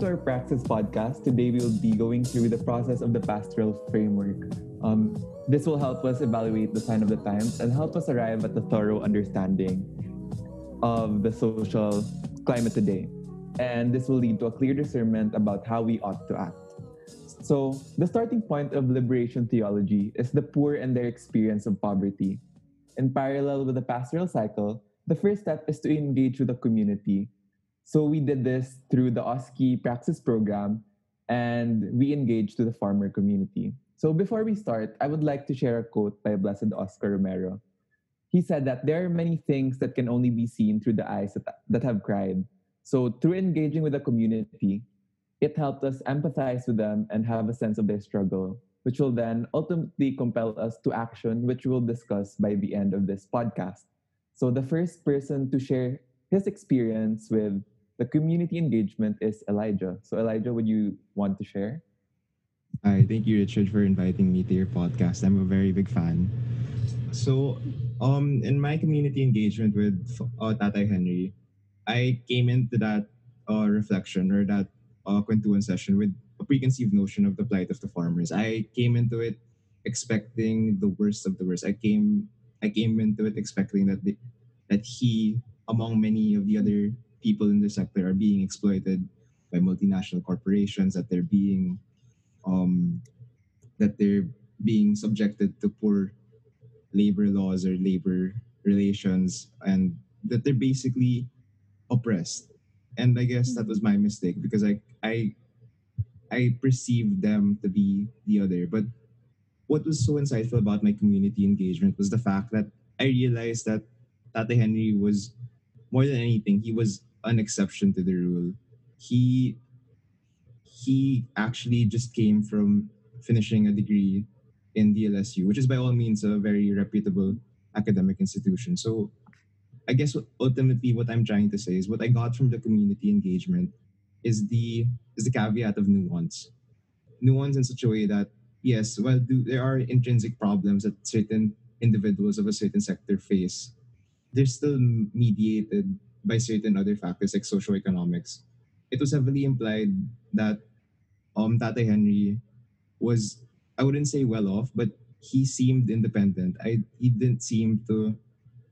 to our Praxis podcast. Today we will be going through the process of the pastoral framework. Um, this will help us evaluate the sign of the times and help us arrive at a thorough understanding of the social climate today. And this will lead to a clear discernment about how we ought to act. So, the starting point of liberation theology is the poor and their experience of poverty. In parallel with the pastoral cycle, the first step is to engage with the community so we did this through the OSCI Praxis program and we engaged to the farmer community. So before we start, I would like to share a quote by Blessed Oscar Romero. He said that there are many things that can only be seen through the eyes that, that have cried. So through engaging with the community, it helped us empathize with them and have a sense of their struggle, which will then ultimately compel us to action, which we'll discuss by the end of this podcast. So the first person to share his experience with the community engagement is Elijah. So, Elijah, would you want to share? Hi, thank you, Richard, for inviting me to your podcast. I'm a very big fan. So, um, in my community engagement with uh, Henry, I came into that uh, reflection or that uh, kwentuhan session with a preconceived notion of the plight of the farmers. I came into it expecting the worst of the worst. I came I came into it expecting that that he, among many of the other people in the sector are being exploited by multinational corporations, that they're being um, that they're being subjected to poor labor laws or labor relations, and that they're basically oppressed. And I guess that was my mistake because I I I perceived them to be the other. But what was so insightful about my community engagement was the fact that I realized that Tatay Henry was more than anything, he was an exception to the rule. He he actually just came from finishing a degree in the LSU, which is by all means a very reputable academic institution. So I guess ultimately what I'm trying to say is what I got from the community engagement is the is the caveat of nuance. Nuance in such a way that yes, well do, there are intrinsic problems that certain individuals of a certain sector face. They're still mediated by certain other factors like socioeconomics. It was heavily implied that um Tatay Henry was I wouldn't say well off, but he seemed independent. I he didn't seem to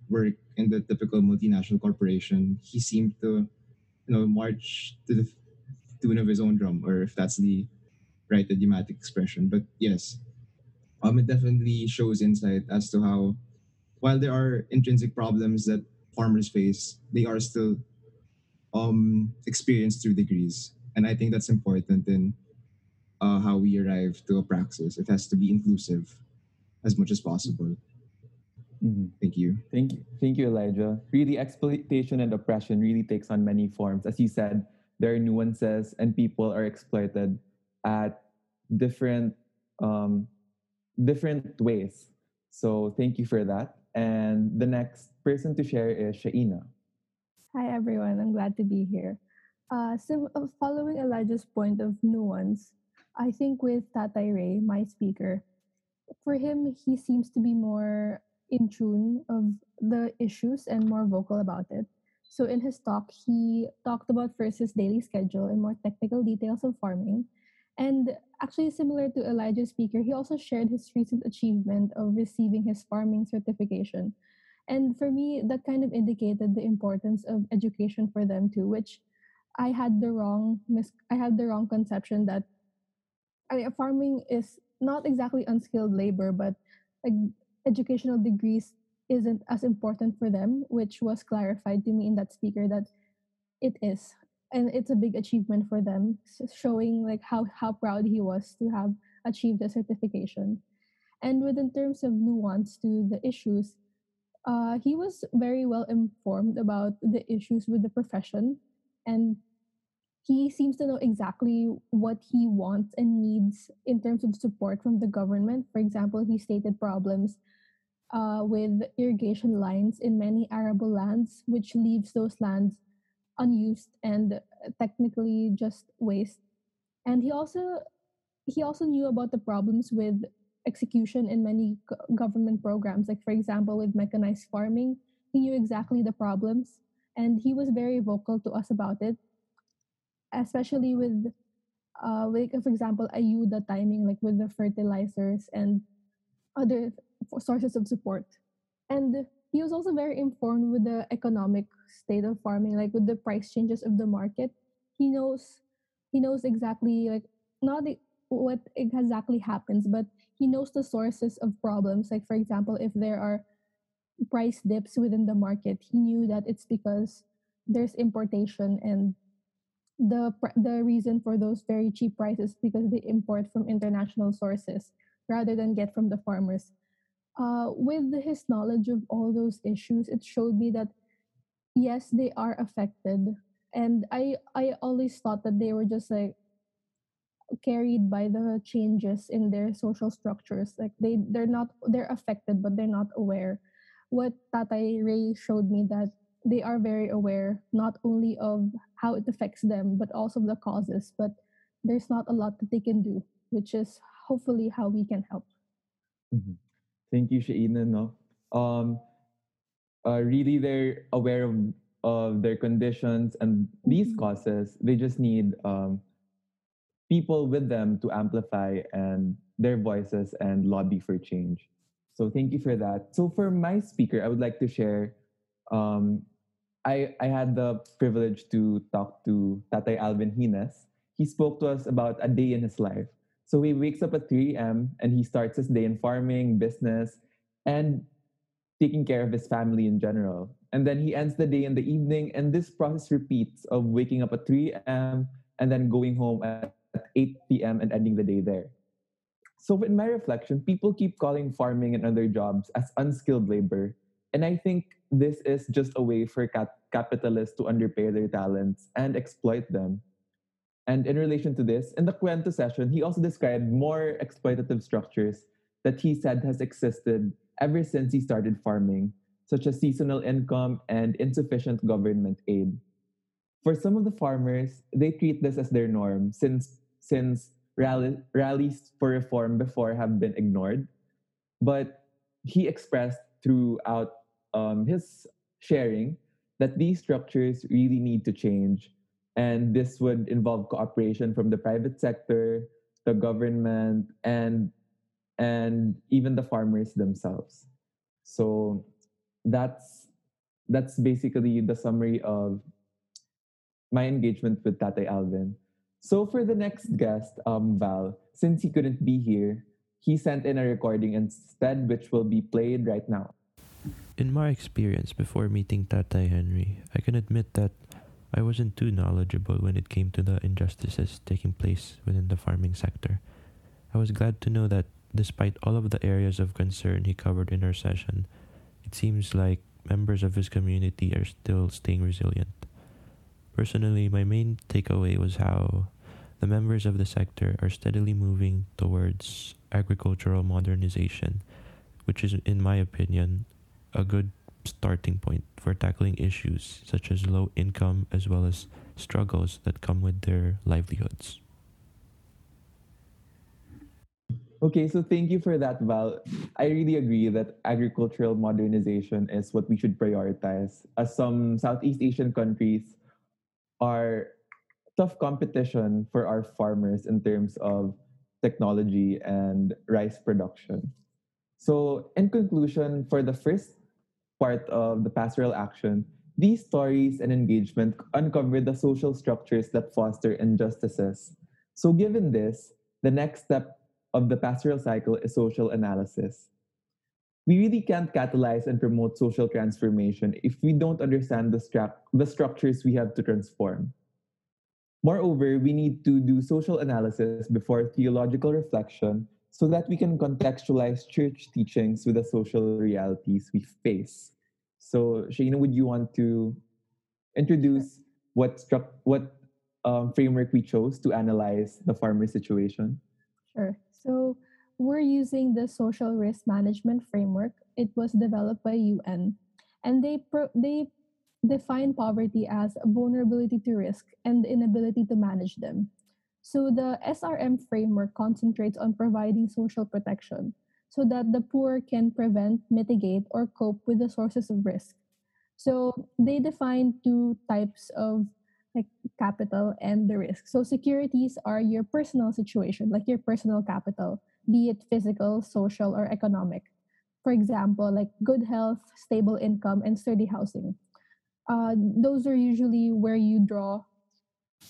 work in the typical multinational corporation. He seemed to, you know, march to the tune of his own drum, or if that's the right idiomatic expression. But yes, um, it definitely shows insight as to how, while there are intrinsic problems that farmers face, they are still um, experienced through degrees. And I think that's important in uh, how we arrive to a praxis. It has to be inclusive as much as possible. Mm-hmm. Thank you. Thank you. Thank you, Elijah. Really, exploitation and oppression really takes on many forms. As you said, there are nuances and people are exploited at different um, different ways. So thank you for that. And the next person to share is Shaina. Hi, everyone. I'm glad to be here. Uh, so, uh, following Elijah's point of nuance, I think with Tatay Ray, my speaker, for him, he seems to be more in tune of the issues and more vocal about it. So in his talk, he talked about first his daily schedule and more technical details of farming. And actually, similar to Elijah's speaker, he also shared his recent achievement of receiving his farming certification, and for me that kind of indicated the importance of education for them too which i had the wrong mis- i had the wrong conception that I mean, farming is not exactly unskilled labor but like educational degrees isn't as important for them which was clarified to me in that speaker that it is and it's a big achievement for them showing like how how proud he was to have achieved the certification and within terms of nuance to the issues uh, he was very well informed about the issues with the profession and he seems to know exactly what he wants and needs in terms of support from the government. For example, he stated problems uh, with irrigation lines in many arable lands, which leaves those lands unused and technically just waste. And he also he also knew about the problems with execution in many government programs. Like, for example, with mechanized farming, he knew exactly the problems and he was very vocal to us about it. especially with uh like for example ayuda timing like with the fertilizers and other sources of support and he was also very informed with the economic state of farming like with the price changes of the market he knows he knows exactly like not the, what exactly happens but he knows the sources of problems. Like for example if there are price dips within the market he knew that it's because there's importation and the the reason for those very cheap prices because they import from international sources rather than get from the farmers. Uh, with his knowledge of all those issues, it showed me that yes, they are affected. And I I always thought that they were just like carried by the changes in their social structures. Like they they're not they're affected, but they're not aware. What Tatay Ray showed me that they are very aware not only of how it affects them, but also the causes. But there's not a lot that they can do, which is hopefully how we can help. Mhm. Thank you, Shaina. No, um, uh, really, they're aware of of their conditions and these Mhm. causes. They just need um, people with them to amplify and their voices and lobby for change. So thank you for that. So for my speaker, I would like to share. Um, I I had the privilege to talk to Tatay Alvin Hines. He spoke to us about a day in his life. So he wakes up at 3 a.m. and he starts his day in farming, business, and taking care of his family in general. And then he ends the day in the evening, and this process repeats of waking up at 3 a.m. and then going home at 8 p.m. and ending the day there. So, in my reflection, people keep calling farming and other jobs as unskilled labor. And I think this is just a way for cap- capitalists to underpay their talents and exploit them. And in relation to this, in the Cuento session, he also described more exploitative structures that he said has existed ever since he started farming, such as seasonal income and insufficient government aid. For some of the farmers, they treat this as their norm since since rally, rallies for reform before have been ignored. But he expressed throughout um, his sharing that these structures really need to change. And this would involve cooperation from the private sector, the government, and and even the farmers themselves. So that's that's basically the summary of my engagement with Tatay Alvin. So for the next guest, um, Val, since he couldn't be here, he sent in a recording instead, which will be played right now. In my experience before meeting Tatay Henry, I can admit that I wasn't too knowledgeable when it came to the injustices taking place within the farming sector. I was glad to know that despite all of the areas of concern he covered in our session, it seems like members of his community are still staying resilient. Personally, my main takeaway was how the members of the sector are steadily moving towards agricultural modernization, which is, in my opinion, a good starting point for tackling issues such as low income as well as struggles that come with their livelihoods. Okay, so thank you for that, Val. I really agree that agricultural modernization is what we should prioritize, as some Southeast Asian countries are tough competition for our farmers in terms of technology and rice production. So, in conclusion, for the first part of the pastoral action, these stories and engagement uncover the social structures that foster injustices. So, given this, the next step of the pastoral cycle is social analysis. We really can't catalyze and promote social transformation if we don't understand the, stru- the structures we have to transform. Moreover, we need to do social analysis before theological reflection so that we can contextualize church teachings with the social realities we face. So, Shaina, would you want to introduce what struck what um, framework we chose to analyze the farmer situation? Sure. So we're using the social risk management framework. It was developed by UN, and they pro- they define poverty as a vulnerability to risk and the inability to manage them. So the SRM framework concentrates on providing social protection so that the poor can prevent, mitigate, or cope with the sources of risk. So they define two types of like capital and the risk. So securities are your personal situation, like your personal capital, be it physical, social, or economic. For example, like good health, stable income, and sturdy housing. Uh, those are usually where you draw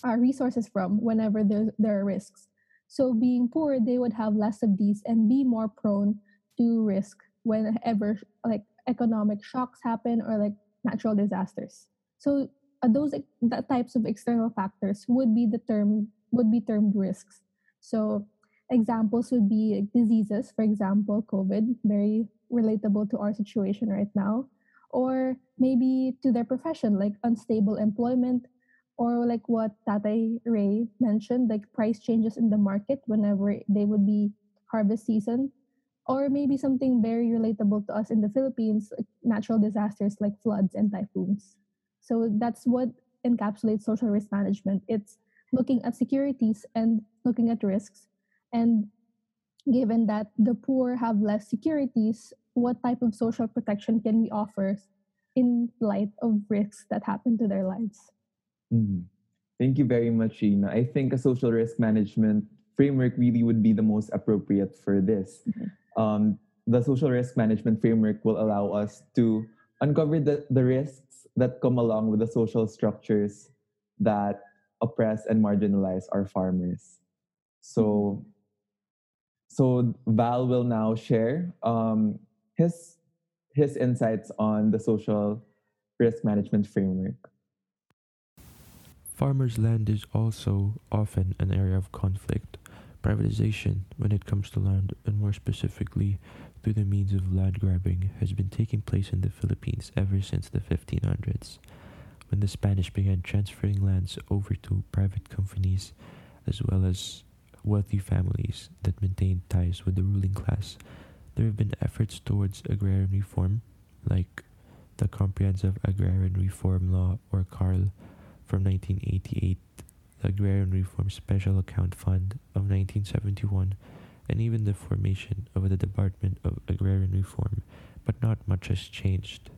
uh, resources from whenever there, are risks. So being poor, they would have less of these and be more prone to risk whenever like economic shocks happen or like natural disasters. So Uh, those the types of external factors would be the term would be termed risks. So examples would be diseases, for example, COVID, very relatable to our situation right now, or maybe to their profession, like unstable employment, or like what Tatay Ray mentioned, like price changes in the market whenever they would be harvest season, or maybe something very relatable to us in the Philippines, natural disasters like floods and typhoons. So that's what encapsulates social risk management. It's looking at securities and looking at risks. And given that the poor have less securities, what type of social protection can we offer in light of risks that happen to their lives? Mhm. Thank you very much, Shaina. I think a social risk management framework really would be the most appropriate for this. Mhm. Um, the social risk management framework will allow us to uncover the, the risks that come along with the social structures that oppress and marginalize our farmers. So, so Val will now share um, his his insights on the social risk management framework. Farmers' land is also often an area of conflict. Privatization, when it comes to land, and more specifically through the means of land grabbing, has been taking place in the Philippines ever since the 1500s, when the Spanish began transferring lands over to private companies as well as wealthy families that maintained ties with the ruling class. There have been efforts towards agrarian reform, like the Comprehensive Agrarian Reform Law or CARL from 1988, the Agrarian Reform Special Account Fund of 1971, and even the formation of the Department of Agrarian Reform, but not much has changed.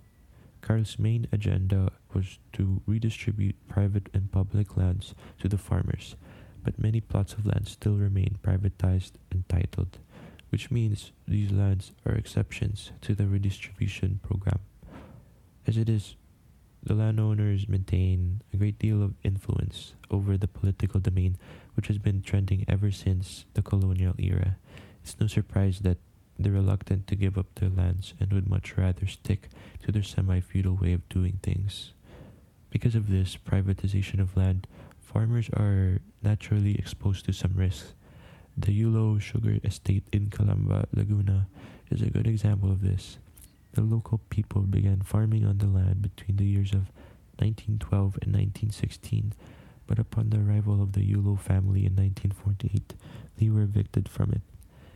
CARL's main agenda was to redistribute private and public lands to the farmers, but many plots of land still remain privatized and titled, which means these lands are exceptions to the redistribution program. As it is, the landowners maintain a great deal of influence over the political domain, which has been trending ever since the colonial era. It's no surprise that they're reluctant to give up their lands and would much rather stick to their semi feudal way of doing things. Because of this privatization of land, farmers are naturally exposed to some risks. The Yulo Sugar Estate in Calamba, Laguna is a good example of this. The local people began farming on the land between the years of 1912 and 1916, but upon the arrival of the Yulo family in 1948, they were evicted from it.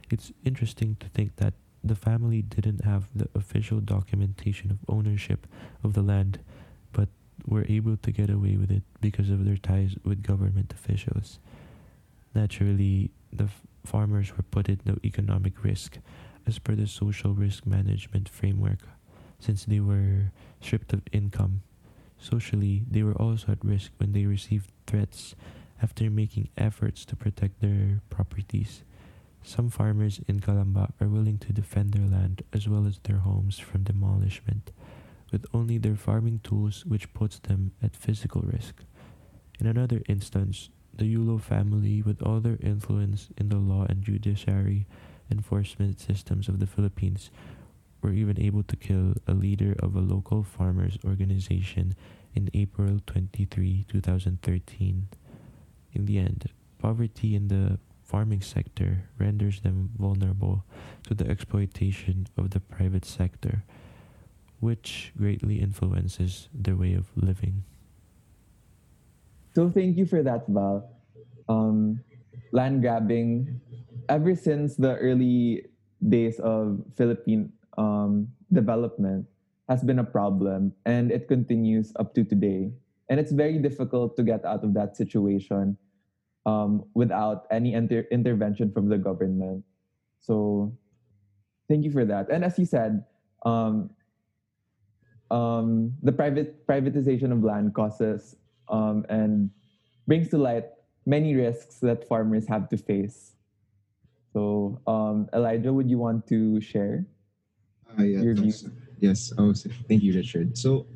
It's interesting to think that the family didn't have the official documentation of ownership of the land, but were able to get away with it because of their ties with government officials. Naturally, the f- farmers were put at no economic risk as per the social risk management framework, since they were stripped of income. Socially, they were also at risk when they received threats after making efforts to protect their properties. Some farmers in Calamba are willing to defend their land as well as their homes from demolishment, with only their farming tools, which puts them at physical risk. In another instance, the Yulo family, with all their influence in the law and judiciary enforcement systems of the Philippines, were even able to kill a leader of a local farmers organization in April 23, 2013. In the end, poverty in the farming sector renders them vulnerable to the exploitation of the private sector, which greatly influences their way of living. So thank you for that, Val. Um, land grabbing, ever since the early days of Philippine um, development, has been a problem, and it continues up to today. And it's very difficult to get out of that situation um, without any inter- intervention from the government. So, thank you for that. And as you said, um, um, the private privatization of land causes um, and brings to light many risks that farmers have to face. So, um, Elijah, would you want to share? Uh, yeah, Your thanks. Yes. Oh, thank you, Richard. So,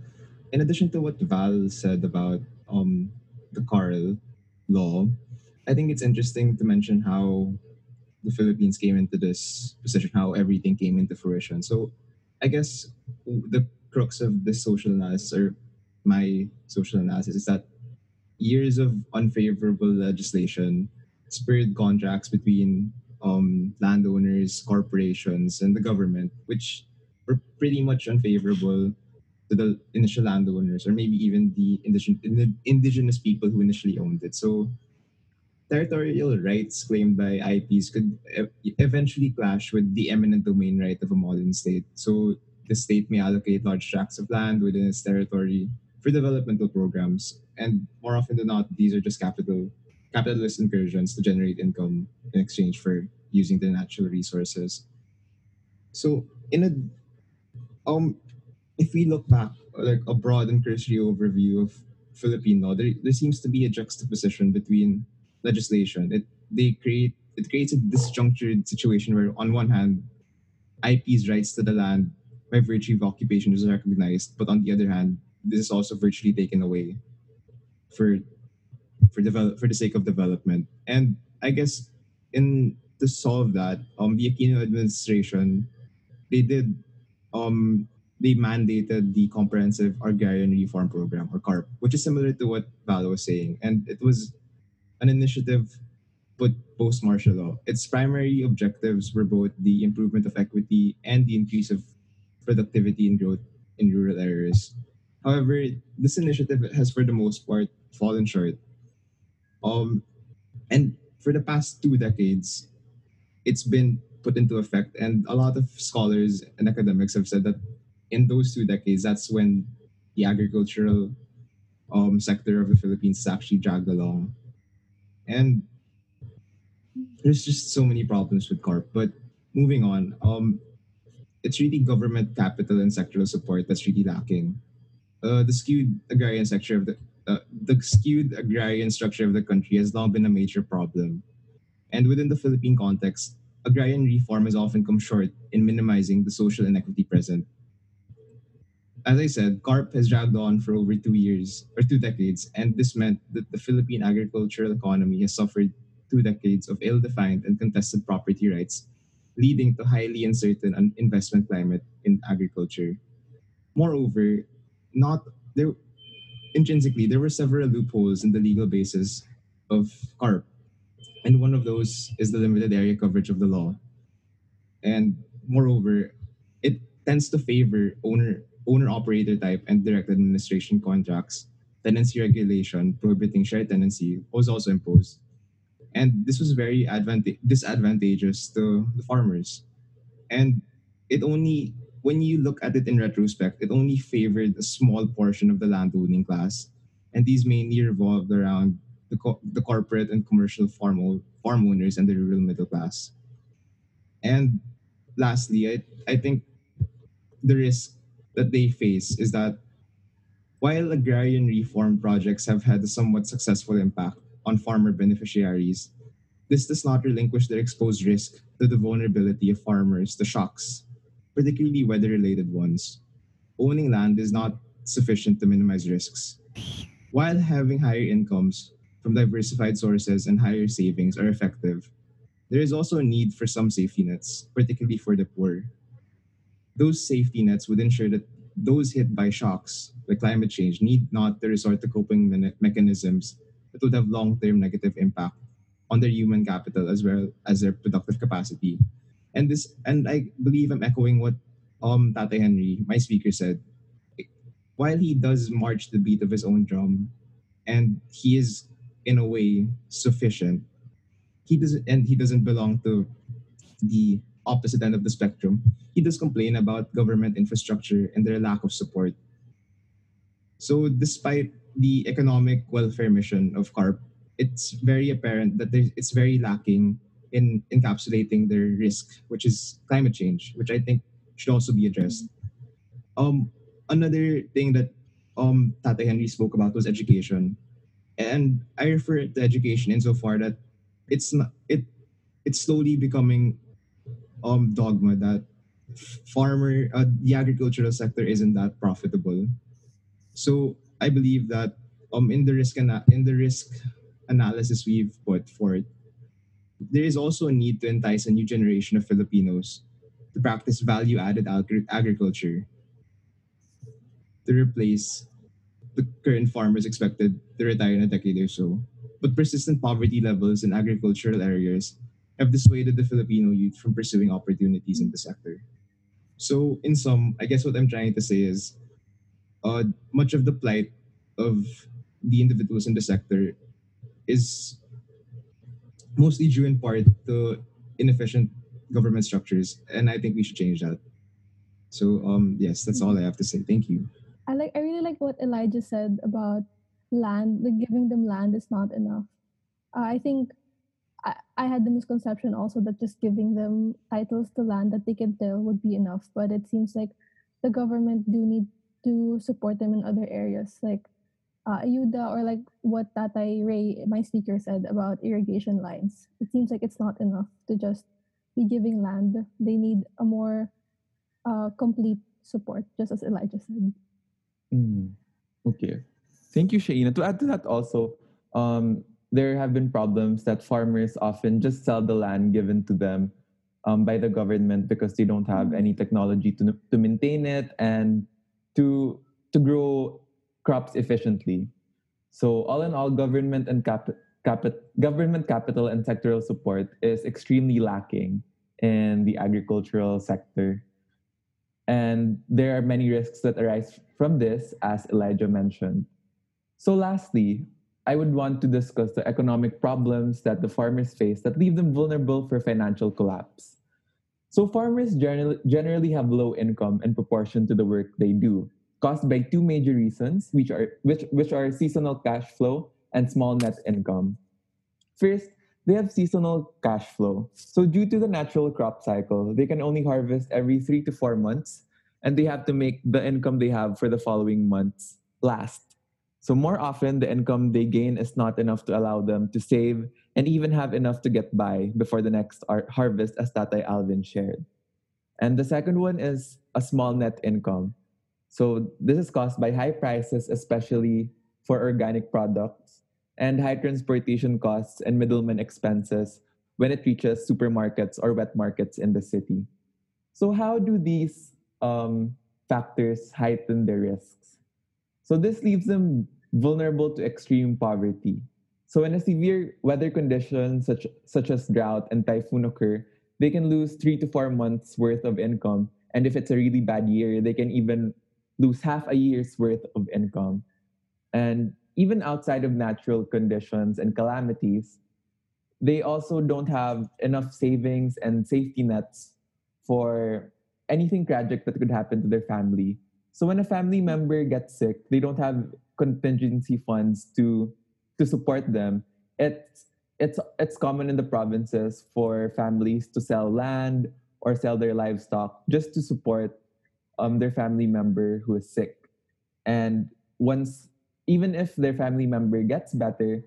in addition to what Val said about um, the CARL law, I think it's interesting to mention how the Philippines came into this position, how everything came into fruition. So, I guess the crux of this social analysis, or my social analysis, is that years of unfavorable legislation spurred contracts between um, landowners, corporations, and the government, which were pretty much unfavorable to the initial landowners, or maybe even the indigenous, indigenous people who initially owned it. So, territorial rights claimed by IPs could eventually clash with the eminent domain right of a modern state. So, the state may allocate large tracts of land within its territory for developmental programs, and more often than not, these are just capital capitalist incursions to generate income in exchange for using the natural resources. So, in a um, if we look back, like a broad and cursory overview of Philippine law, there, there seems to be a juxtaposition between legislation. It they create it creates a disjunctured situation where, on one hand, IP's rights to the land by virtue of occupation is recognized, but on the other hand, this is also virtually taken away for for develop for the sake of development. And I guess in to solve that, um, the Aquino administration they did um they mandated the comprehensive agrarian reform program or CARP which is similar to what val was saying. And it was an initiative put post martial law. Its primary objectives were both the improvement of equity and the increase of productivity and growth in rural areas. However this initiative has for the most part fallen short. Um and for the past two decades it's been put into effect. And a lot of scholars and academics have said that in those two decades, that's when the agricultural um, sector of the Philippines actually dragged along. And there's just so many problems with CARP. But moving on, um, it's really government capital and sectoral support that's really lacking. Uh, the skewed agrarian sector of the uh, the skewed agrarian structure of the country has long been a major problem. And within the Philippine context, agrarian reform has often come short in minimizing the social inequity present. As I said, CARP has dragged on for over two years or two decades, and this meant that the Philippine agricultural economy has suffered two decades of ill defined and contested property rights, leading to highly uncertain investment climate in agriculture. Moreover, not there intrinsically there were several loopholes in the legal basis of CARP and one of those is the limited area coverage of the law. And moreover, it tends to favor owner owner operator type and direct administration contracts. Tenancy regulation prohibiting shared tenancy was also imposed. And this was very advanta- disadvantageous to the farmers. And it only when you look at it in retrospect, it only favored a small portion of the landowning class. And these mainly revolved around the, co- the corporate and commercial farm, o- farm owners and the rural middle class. And lastly, I, I think the risk that they face is that while agrarian reform projects have had a somewhat successful impact on farmer beneficiaries, this does not relinquish their exposed risk to the vulnerability of farmers to shocks, particularly weather related ones. Owning land is not sufficient to minimize risks. While having higher incomes from diversified sources and higher savings are effective, there is also a need for some safety nets, particularly for the poor. Those safety nets would ensure that those hit by shocks like climate change need not to resort to coping mechanisms that would have long term negative impact on their human capital as well as their productive capacity. And this and I believe I'm echoing what um Henry, my speaker, said. While he does march the beat of his own drum and he is in a way sufficient, he doesn't and he doesn't belong to the opposite end of the spectrum. He does complain about government infrastructure and their lack of support. So, despite the economic welfare mission of CARP, it's very apparent that it's very lacking in encapsulating their risk, which is climate change, which I think should also be addressed. Um, another thing that um, Tatay Henry spoke about was education. And I refer to education insofar that it's not it it's slowly becoming um dogma that farmer uh, the agricultural sector isn't that profitable. So I believe that um in the risk ana- in the risk analysis we've put forth, there is also a need to entice a new generation of Filipinos to practice value added agri- agriculture to replace the current farmers expected to retire in a decade or so. But persistent poverty levels in agricultural areas have dissuaded the Filipino youth from pursuing opportunities in the sector. So, in sum, I guess what I'm trying to say is uh, much of the plight of the individuals in the sector is mostly due in part to inefficient government structures, and I think we should change that. So, um, yes, that's all I have to say. Thank you. I like I really like what Elijah said about land, like giving them land is not enough. Uh, I think I, I had the misconception also that just giving them titles to land that they can till would be enough, but it seems like the government do need to support them in other areas, like uh, ayuda or like what Tatay Ray, my speaker, said about irrigation lines. It seems like it's not enough to just be giving land. They need a more uh, complete support, just as Elijah said. Mm. Okay. Thank you, Shaina. To add to that also, um, there have been problems that farmers often just sell the land given to them um, by the government because they don't have any technology to, to maintain it and to to grow crops efficiently. So all in all, government and cap, cap, government capital and sectoral support is extremely lacking in the agricultural sector. And there are many risks that arise from this, as Elijah mentioned. So, lastly, I would want to discuss the economic problems that the farmers face that leave them vulnerable for financial collapse. So, farmers generally, generally have low income in proportion to the work they do, caused by two major reasons, which are, which, which are seasonal cash flow and small net income. First, they have seasonal cash flow. So, due to the natural crop cycle, they can only harvest every three to four months, and they have to make the income they have for the following months last. So, more often, the income they gain is not enough to allow them to save and even have enough to get by before the next ar- harvest, as Tatay Alvin shared. And the second one is a small net income. So, this is caused by high prices, especially for organic products and high transportation costs and middleman expenses when it reaches supermarkets or wet markets in the city. So, how do these um, factors heighten the risks? So, this leaves them vulnerable to extreme poverty. So, when a severe weather condition such, such as drought and typhoon occur, they can lose three to four months worth of income. And if it's a really bad year, they can even lose half a year's worth of income. And even outside of natural conditions and calamities, they also don't have enough savings and safety nets for anything tragic that could happen to their family. So when a family member gets sick, they don't have contingency funds to to support them. It's it's it's common in the provinces for families to sell land or sell their livestock just to support um, their family member who is sick. And once even if their family member gets better,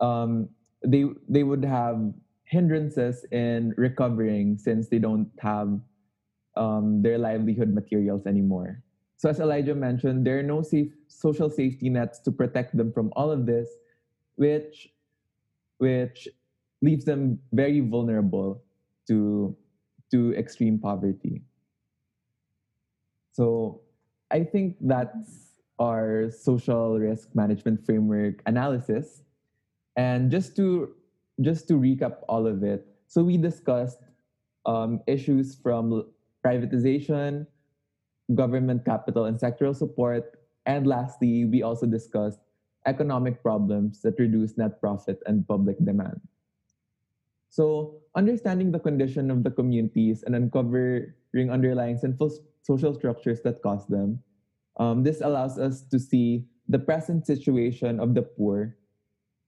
um, they they would have hindrances in recovering since they don't have um, their livelihood materials anymore. So as Elijah mentioned, there are no safe social safety nets to protect them from all of this, which which leaves them very vulnerable to to extreme poverty. So I think that's our social risk management framework analysis. And just to just to recap all of it, so we discussed um, issues from privatization, government capital and sectoral support, and lastly, we also discussed economic problems that reduce net profit and public demand. So, understanding the condition of the communities and uncovering underlying sinful social structures that cause them um, this allows us to see the present situation of the poor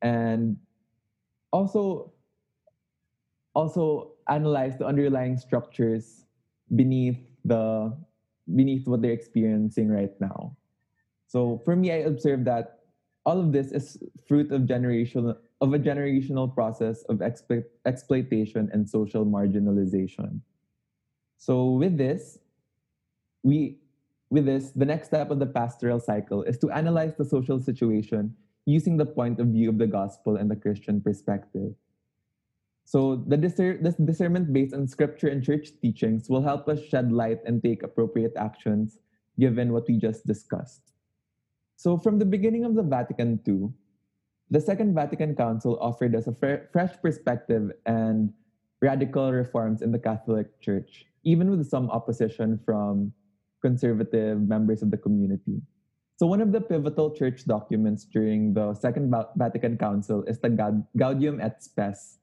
and also also analyze the underlying structures beneath the beneath what they're experiencing right now. So for me, I observed that all of this is fruit of generational of a generational process of exploit, exploitation and social marginalization. So with this, we with this, the next step of the pastoral cycle is to analyze the social situation using the point of view of the gospel and the Christian perspective. So the discer- this discernment based on scripture and church teachings will help us shed light and take appropriate actions given what we just discussed. So from the beginning of the Vatican II, the Second Vatican Council offered us a fre- fresh perspective and radical reforms in the Catholic Church, even with some opposition from conservative members of the community. So one of the pivotal church documents during the Second Vatican Council is the Gaudium et Spes,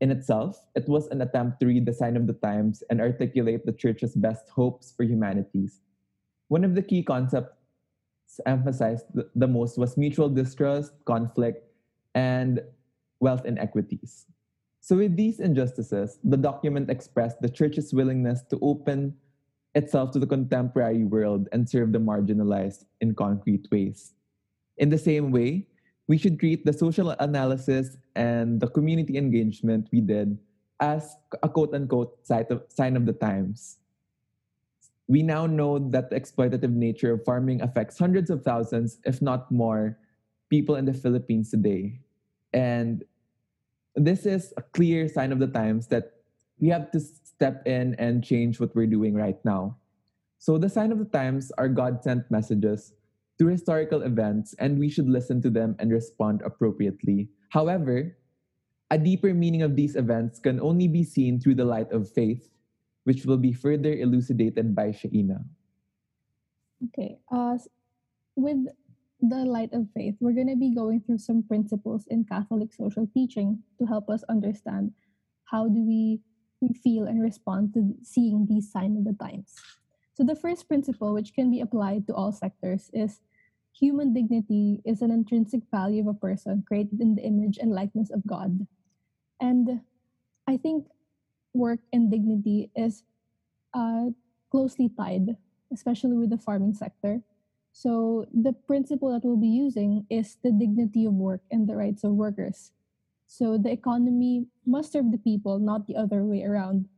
in itself, it was an attempt to read the sign of the times and articulate the church's best hopes for humanities. One of the key concepts emphasized the most was mutual distrust, conflict, and wealth inequities. So, with these injustices, the document expressed the church's willingness to open itself to the contemporary world and serve the marginalized in concrete ways. In the same way, we should treat the social analysis and the community engagement we did as a quote unquote sign of the times. We now know that the exploitative nature of farming affects hundreds of thousands, if not more, people in the Philippines today. And this is a clear sign of the times that we have to step in and change what we're doing right now. So, the sign of the times are God sent messages to historical events and we should listen to them and respond appropriately. However, a deeper meaning of these events can only be seen through the light of faith, which will be further elucidated by Shaina. Okay. Uh, with the light of faith, we're going to be going through some principles in Catholic social teaching to help us understand how do we, we feel and respond to seeing these signs of the times. So the first principle, which can be applied to all sectors, is Human dignity is an intrinsic value of a person created in the image and likeness of God. And I think work and dignity is uh, closely tied, especially with the farming sector. So the principle that we'll be using is the dignity of work and the rights of workers. So the economy must serve the people, not the other way around.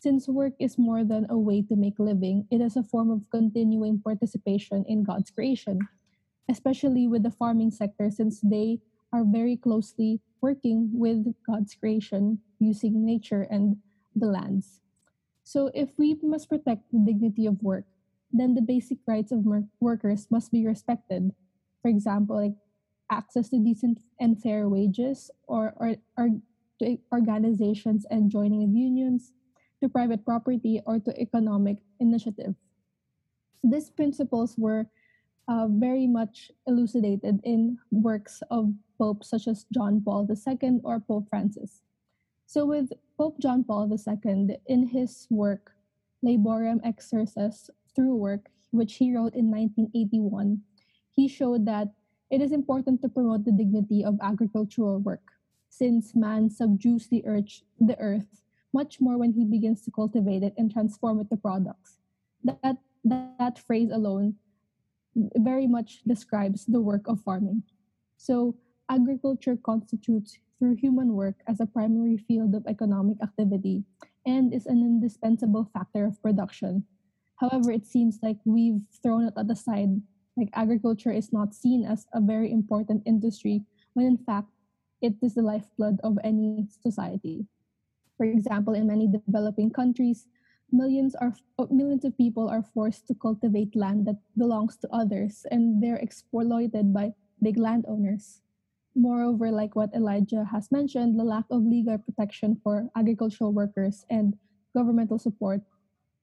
Since work is more than a way to make living, it is a form of continuing participation in God's creation especially with the farming sector, since they are very closely working with God's creation using nature and the lands. So, if we must protect the dignity of work, then the basic rights of workers must be respected. For example, like access to decent and fair wages, or, or, or to organizations and joining of unions, to private property, or to economic initiative. These principles were uh, very much elucidated in works of popes such as John Paul II or Pope Francis. So, with Pope John Paul II, in his work, Laborem Exercens through work, which he wrote in 1981, he showed that it is important to promote the dignity of agricultural work, since man subdues the earth, the earth much more when he begins to cultivate it and transform it to products. That, that, that phrase alone very much describes the work of farming. So, agriculture constitutes through human work as a primary field of economic activity and is an indispensable factor of production. However, it seems like we've thrown it at the side, like agriculture is not seen as a very important industry, when in fact, it is the lifeblood of any society. For example, in many developing countries, millions are uh, millions of people are forced to cultivate land that belongs to others and they're exploited by big landowners. Moreover like what elijah has mentioned the lack of legal protection for agricultural workers and governmental support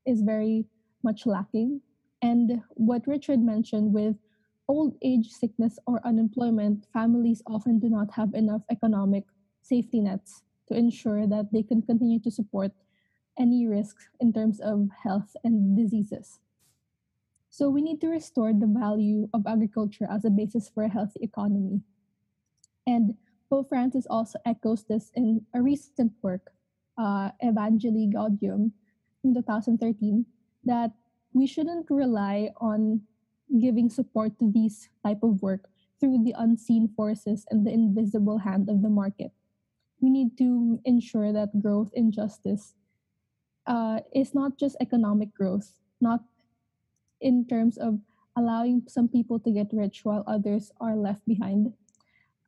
is very much lacking. And what richard mentioned with old age sickness or unemployment families often do not have enough economic safety nets to ensure that they can continue to support any risks in terms of health and diseases. So we need to restore the value of agriculture as a basis for a healthy economy. And Pope Francis also echoes this in a recent work, uh, Evangelii Gaudium, in 2013, that we shouldn't rely on giving support to these type of work through the unseen forces and the invisible hand of the market. We need to ensure that growth in justice uh, is not just economic growth, not in terms of allowing some people to get rich while others are left behind.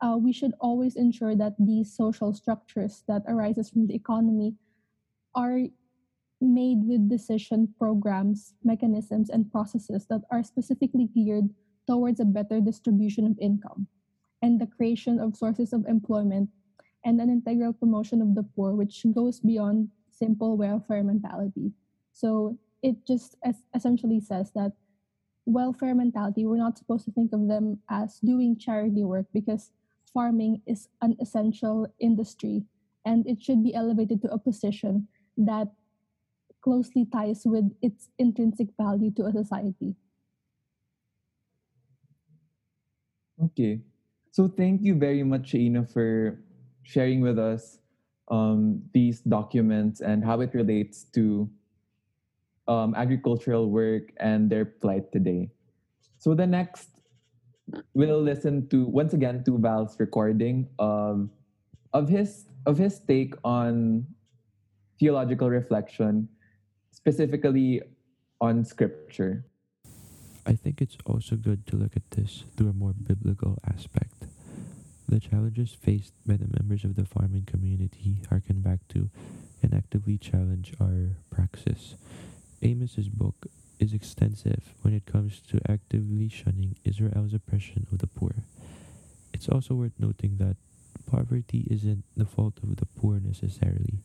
Uh, we should always ensure that these social structures that arises from the economy are made with decision programs, mechanisms, and processes that are specifically geared towards a better distribution of income and the creation of sources of employment and an integral promotion of the poor, which goes beyond simple welfare mentality. So it just es- essentially says that welfare mentality, we're not supposed to think of them as doing charity work because farming is an essential industry and it should be elevated to a position that closely ties with its intrinsic value to a society. Okay. So thank you very much, Shaina, for sharing with us um, these documents and how it relates to um, agricultural work and their plight today. So the next, we'll listen to once again to Val's recording of of his of his take on theological reflection, specifically on scripture. I think it's also good to look at this through a more biblical aspect. The challenges faced by the members of the farming community harken back to and actively challenge our praxis. Amos's book is extensive when it comes to actively shunning Israel's oppression of the poor. It's also worth noting that poverty isn't the fault of the poor necessarily,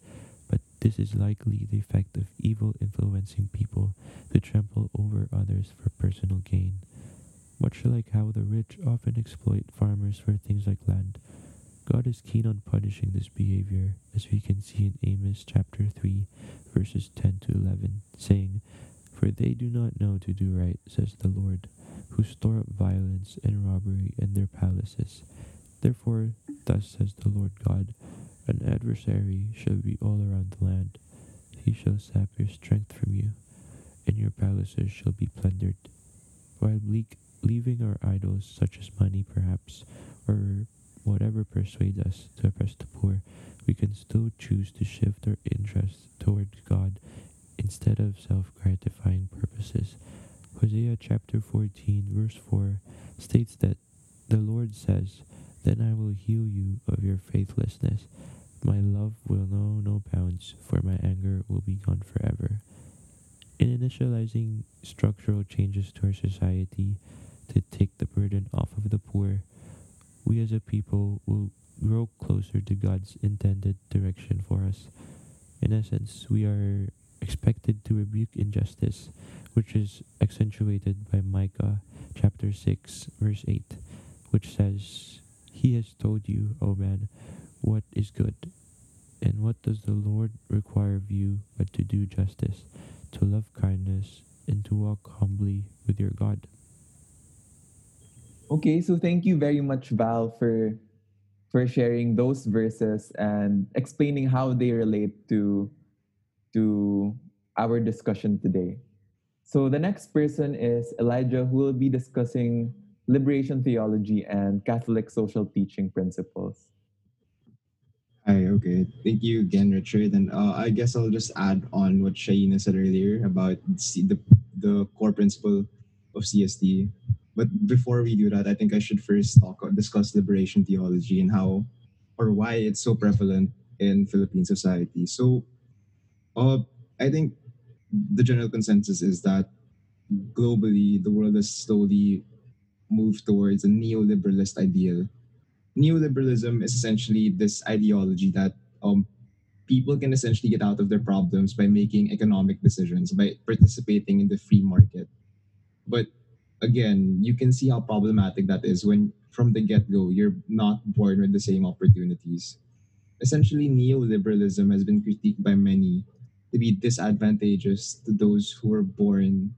but this is likely the effect of evil influencing people to trample over others for personal gain. Much like how the rich often exploit farmers for things like land, God is keen on punishing this behavior, as we can see in Amos chapter 3, verses 10 to 11, saying, For they do not know to do right, says the Lord, who store up violence and robbery in their palaces. Therefore, thus says the Lord God, an adversary shall be all around the land. He shall sap your strength from you, and your palaces shall be plundered. While bleak, leaving our idols, such as money perhaps, or whatever persuades us to oppress the poor, we can still choose to shift our interests towards God instead of self gratifying purposes. Hosea chapter 14, verse 4 states that the Lord says, Then I will heal you of your faithlessness. My love will know no bounds, for my anger will be gone forever. In initializing structural changes to our society to take the burden off of the poor, we as a people will grow closer to God's intended direction for us. In essence, we are expected to rebuke injustice, which is accentuated by Micah chapter 6, verse 8, which says, He has told you, O man, what is good. And what does the Lord require of you but to do justice, to love kindness, and to walk humbly with your God? Okay, so thank you very much, Val, for for sharing those verses and explaining how they relate to to our discussion today. So the next person is Elijah, who will be discussing liberation theology and Catholic social teaching principles. Hi, okay. Thank you again, Richard. And uh, I guess I'll just add on what Shaina said earlier about the, the core principle of CST. But before we do that, I think I should first talk or discuss liberation theology and how or why it's so prevalent in Philippine society. So, uh, I think the general consensus is that globally the world has slowly moved towards a neoliberalist ideal neoliberalism is essentially this ideology that um, people can essentially get out of their problems by making economic decisions, by participating in the free market. But again, you can see how problematic that is when from the get go, you're not born with the same opportunities. Essentially, neoliberalism has been critiqued by many to be disadvantageous to those who were born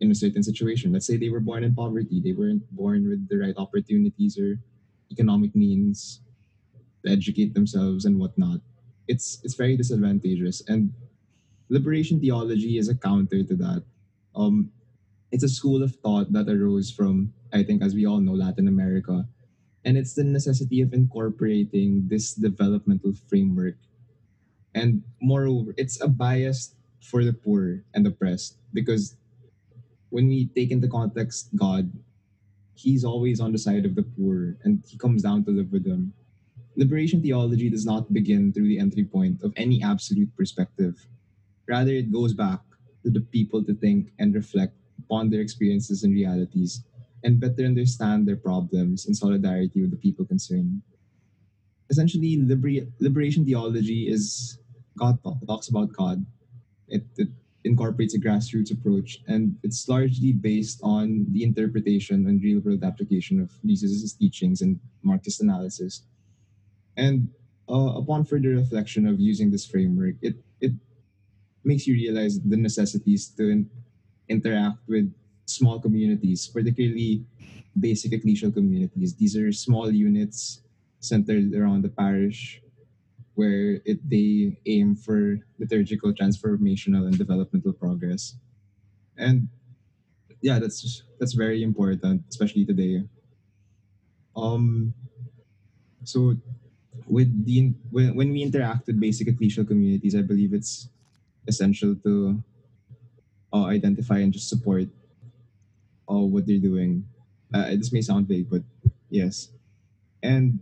in a certain situation. Let's say they were born in poverty, they weren't born with the right opportunities or economic means to educate themselves and whatnot. It's it's very disadvantageous. And liberation theology is a counter to that. Um, it's a school of thought that arose from I think, as we all know, Latin America. And it's the necessity of incorporating this developmental framework. And moreover, it's a bias for the poor and oppressed because when we take into context God, He's always on the side of the poor and He comes down to live with them. Liberation theology does not begin through the entry point of any absolute perspective. Rather, it goes back to the people to think and reflect upon their experiences and realities and better understand their problems in solidarity with the people concerned. Essentially, liber- liberation theology is God talk. It talks about God. It, it incorporates a grassroots approach, and it's largely based on the interpretation and real world application of Jesus' teachings and Marxist analysis. And uh, upon further reflection of using this framework, it, it makes you realize the necessities to interact with small communities, particularly basic ecclesial communities. These are small units centered around the parish where it, they aim for liturgical, transformational, and developmental progress. And yeah, that's that's very important, especially today. Um, so with the when, when we interact with basic ecclesial communities, I believe it's essential to uh, identify and just support uh, what they're doing. Uh, this may sound vague, but yes. And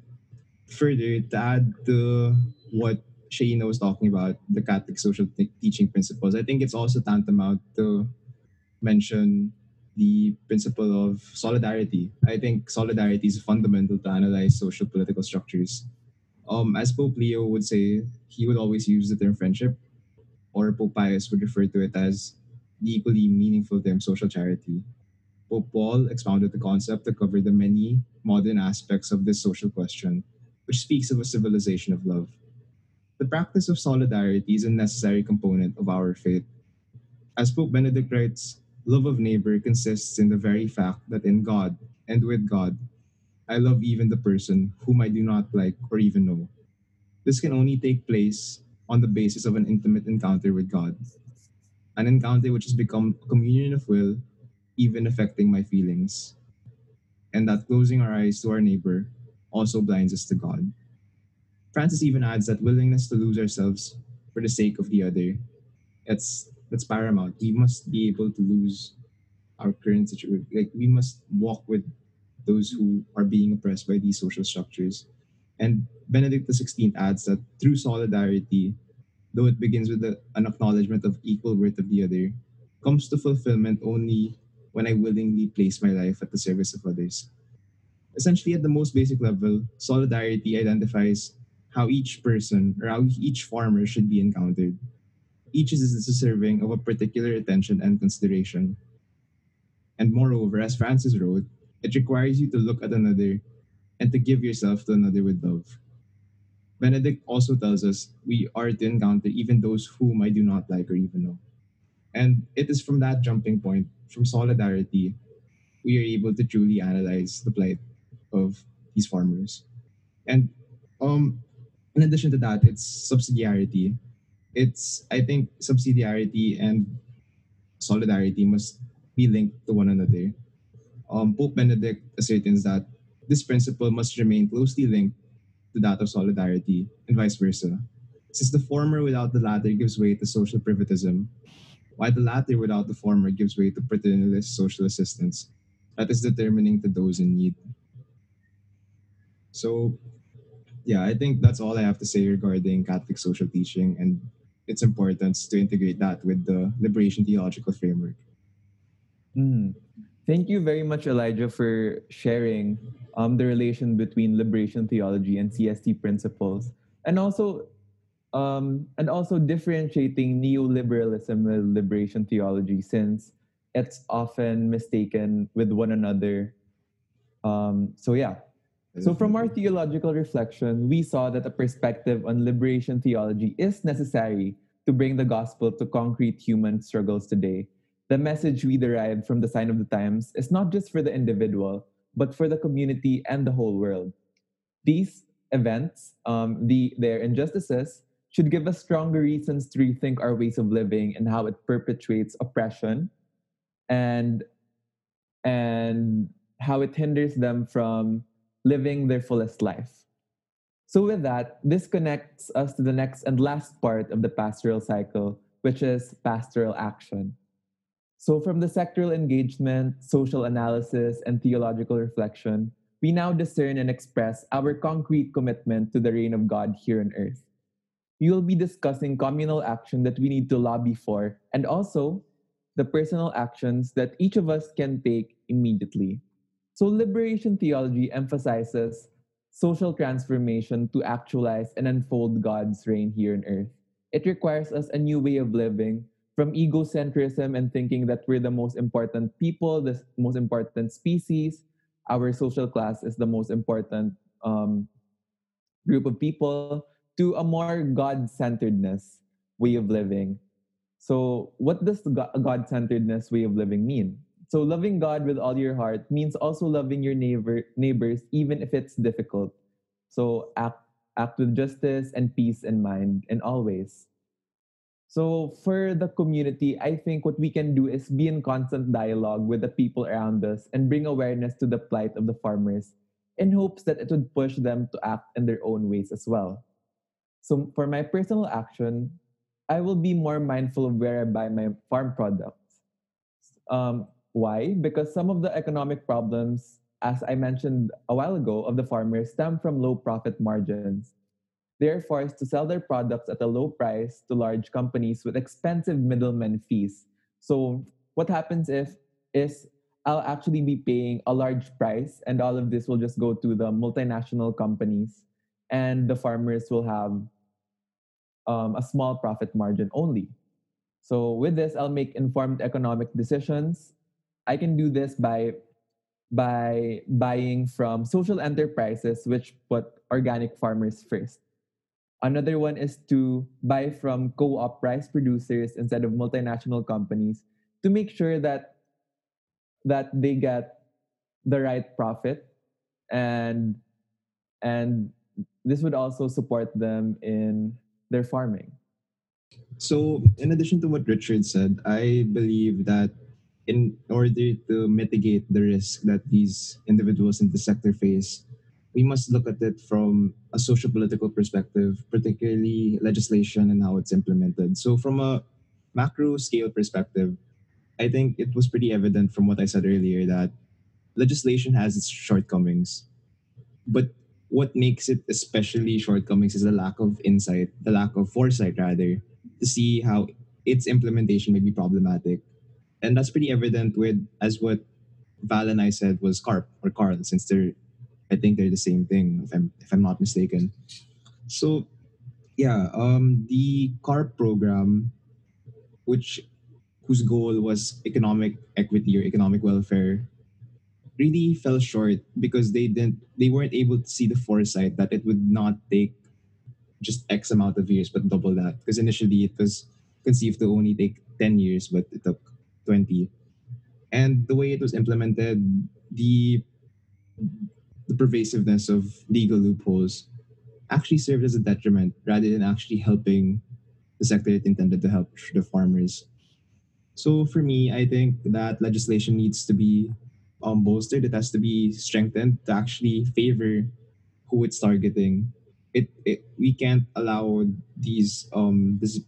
further, to add to what Shaina was talking about, the Catholic social t- teaching principles, I think it's also tantamount to mention the principle of solidarity. I think solidarity is fundamental to analyze social political structures. Um, as Pope Leo would say, he would always use the term friendship, or Pope Pius would refer to it as equally meaningful term social charity. Pope Paul expounded the concept to cover the many modern aspects of this social question, which speaks of a civilization of love. The practice of solidarity is a necessary component of our faith. As Pope Benedict writes, love of neighbor consists in the very fact that in God and with God, I love even the person whom I do not like or even know. This can only take place on the basis of an intimate encounter with God, an encounter which has become a communion of will, even affecting my feelings, and that closing our eyes to our neighbor also blinds us to God. Francis even adds that willingness to lose ourselves for the sake of the other. That's that's paramount. We must be able to lose our current situation. Like we must walk with those who are being oppressed by these social structures. And Benedict XVI adds that through solidarity, though it begins with a, an acknowledgement of equal worth of the other, comes to fulfillment only when I willingly place my life at the service of others. Essentially, at the most basic level, solidarity identifies how each person or how each farmer should be encountered. Each is deserving of a particular attention and consideration. And moreover, as Francis wrote, it requires you to look at another and to give yourself to another with love. Benedict also tells us we are to encounter even those whom I do not like or even know. And it is from that jumping point, from solidarity, we are able to truly analyze the plight of these farmers. And um, in addition to that, it's subsidiarity. It's I think subsidiarity and solidarity must be linked to one another. Um, Pope Benedict ascertains that this principle must remain closely linked to that of solidarity and vice versa, since the former without the latter gives way to social privatism, while the latter without the former gives way to paternalist social assistance that is determining to those in need. So, yeah, I think that's all I have to say regarding Catholic social teaching and its importance to integrate that with the liberation theological framework. Mm. Thank you very much, Elijah, for sharing um, the relation between liberation theology and CST principles, and also um, and also differentiating neoliberalism with liberation theology, since it's often mistaken with one another. Um, so yeah. So from our theological reflection, we saw that a perspective on liberation theology is necessary to bring the gospel to concrete human struggles today the message we derived from the sign of the times is not just for the individual, but for the community and the whole world. These events, um, the, their injustices, should give us stronger reasons to rethink our ways of living and how it perpetuates oppression and and how it hinders them from living their fullest life. So, with that, this connects us to the next and last part of the pastoral cycle, which is pastoral action. So, from the sectoral engagement, social analysis, and theological reflection, we now discern and express our concrete commitment to the reign of God here on earth. We will be discussing communal action that we need to lobby for, and also the personal actions that each of us can take immediately. So, liberation theology emphasizes social transformation to actualize and unfold God's reign here on earth. It requires us a new way of living from egocentrism and thinking that we're the most important people, the most important species, our social class is the most important um, group of people, to a more God centeredness way of living. So, what does God centeredness way of living mean? So loving God with all your heart means also loving your neighbor neighbors even if it's difficult. So act act with justice and peace in mind and always. So for the community, I think what we can do is be in constant dialogue with the people around us and bring awareness to the plight of the farmers in hopes that it would push them to act in their own ways as well. So for my personal action, I will be more mindful of where I buy my farm products. Um, why? Because some of the economic problems, as I mentioned a while ago, of the farmers stem from low profit margins. They are forced to sell their products at a low price to large companies with expensive middlemen fees. So what happens if is I'll actually be paying a large price and all of this will just go to the multinational companies and the farmers will have um, a small profit margin only. So with this, I'll make informed economic decisions I can do this by by buying from social enterprises which put organic farmers first. Another one is to buy from co-op rice producers instead of multinational companies to make sure that that they get the right profit and and this would also support them in their farming. So, in addition to what Richard said, I believe that in order to mitigate the risk that these individuals in the sector face, we must look at it from a social political perspective, particularly legislation and how it's implemented. So, from a macro scale perspective, I think it was pretty evident from what I said earlier that legislation has its shortcomings. But what makes it especially shortcomings is the lack of insight, the lack of foresight, rather, to see how its implementation may be problematic and that's pretty evident with as what Val and I said was CARP or CARL, since they're I think they're the same thing if I'm if I'm not mistaken. So yeah, um, the CARP program, which whose goal was economic equity or economic welfare, really fell short because they didn't they weren't able to see the foresight that it would not take just X amount of years, but double that. Because initially it was conceived to only take 10 years, but it took 20. And the way it was implemented, the the pervasiveness of legal loopholes actually served as a detriment rather than actually helping the sector it intended to help the farmers. So for me, I think that legislation needs to be um, bolstered. It has to be strengthened to actually favor who it's targeting. It, it we can't allow these um this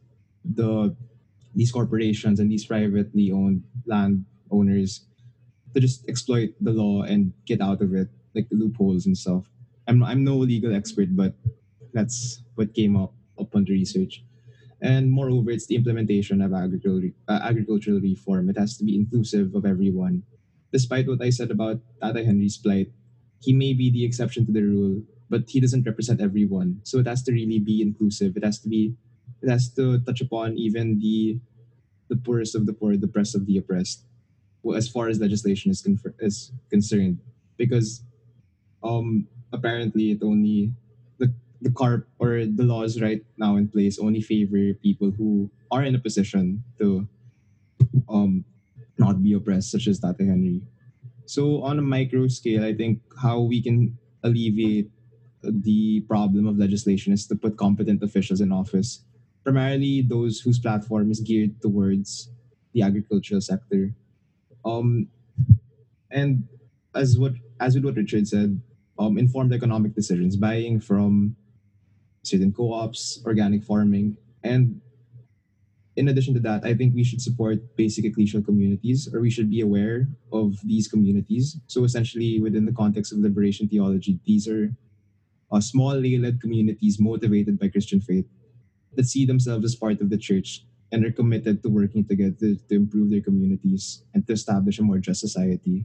the these corporations and these privately owned land owners to just exploit the law and get out of it, like the loopholes and stuff. I'm I'm no legal expert, but that's what came up upon the research. And moreover, it's the implementation of agricultural uh, agricultural reform. It has to be inclusive of everyone. Despite what I said about Tatay Henry's plight, he may be the exception to the rule, but he doesn't represent everyone. So it has to really be inclusive. It has to be it has to touch upon even the the poorest of the poor, the oppressed of the oppressed, as far as legislation is, confer- is concerned, because um apparently it only the the CARP or the laws right now in place only favor people who are in a position to um not be oppressed, such as Tatay Henry. So on a micro scale, I think how we can alleviate the problem of legislation is to put competent officials in office primarily those whose platform is geared towards the agricultural sector. Um, and as what as with what Richard said, um, informed economic decisions, buying from certain co-ops, organic farming, and in addition to that, I think we should support basic ecclesial communities, or we should be aware of these communities. So essentially, within the context of liberation theology, these are uh, small lay-led communities motivated by Christian faith that see themselves as part of the church and are committed to working together to improve their communities and to establish a more just society.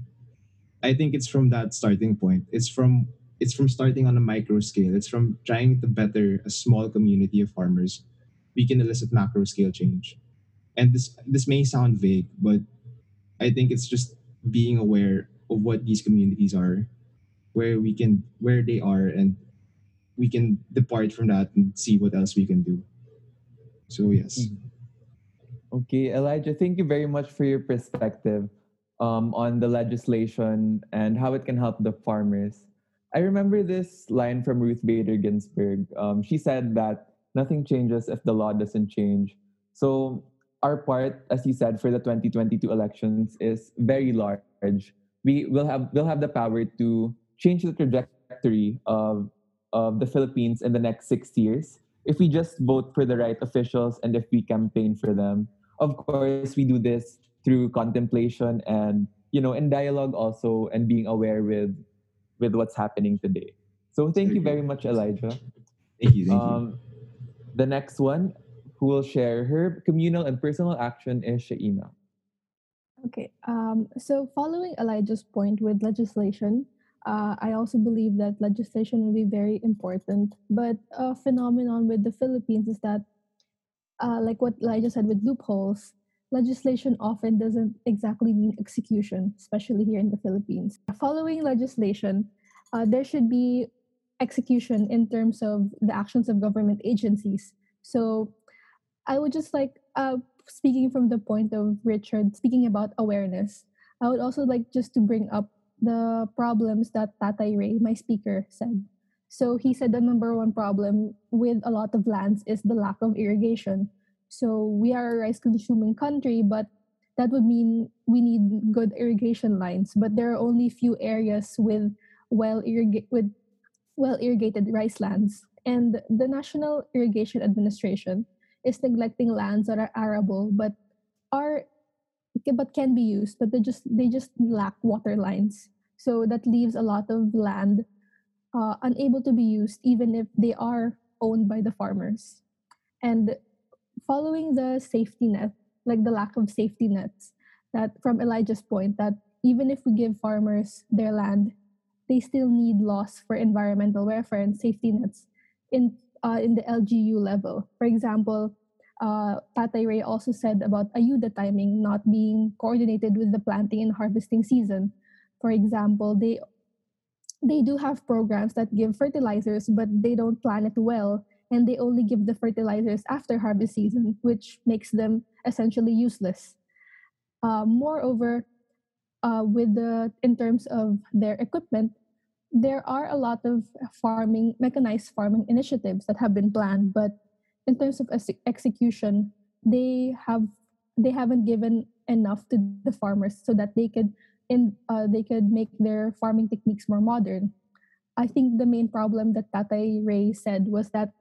I think it's from that starting point. It's from it's from starting on a micro scale. It's from trying to better a small community of farmers. We can elicit macro scale change. And this this may sound vague, but I think it's just being aware of what these communities are, where we can where they are and we can depart from that and see what else we can do. So yes. Mm-hmm. Okay, Elijah, thank you very much for your perspective um, on the legislation and how it can help the farmers. I remember this line from Ruth Bader Ginsburg. Um, she said that nothing changes if the law doesn't change. So, our part, as you said, for the 2022 elections is very large. We will have will have the power to change the trajectory of of the Philippines in the next six years if we just vote for the right officials and if we campaign for them. Of course, we do this through contemplation and you know in dialogue also and being aware with with what's happening today. So thank you very much, Elijah. Thank you. Thank um, you. The next one who will share her communal and personal action is Shaina. Okay. Um, so following Elijah's point with legislation, uh, I also believe that legislation will be very important. But a phenomenon with the Philippines is that, uh, like what Elijah said with loopholes, legislation often doesn't exactly mean execution, especially here in the Philippines. Following legislation, uh, there should be execution in terms of the actions of government agencies. So I would just like, uh, speaking from the point of Richard, speaking about awareness, I would also like just to bring up the problems that Tatay Ray, my speaker, said. So he said the number one problem with a lot of lands is the lack of irrigation. So we are a rice consuming country, but that would mean we need good irrigation lines. But there are only few areas with well with well irrigated rice lands. And the National Irrigation Administration is neglecting lands that are arable but are but can be used, but they just they just lack water lines. So that leaves a lot of land uh, unable to be used, even if they are owned by the farmers. And following the safety net, like the lack of safety nets, that from Elijah's point, that even if we give farmers their land, they still need laws for environmental welfare and safety nets in uh, in the LGU level. For example, uh, Tatay Ray also said about ayuda timing not being coordinated with the planting and harvesting season. For example, they they do have programs that give fertilizers, but they don't plan it well, and they only give the fertilizers after harvest season, which makes them essentially useless. Uh, moreover, uh, with the in terms of their equipment, there are a lot of farming mechanized farming initiatives that have been planned, but in terms of ex- execution, they have they haven't given enough to the farmers so that they could in uh, they could make their farming techniques more modern. I think the main problem that Tatay Ray said was that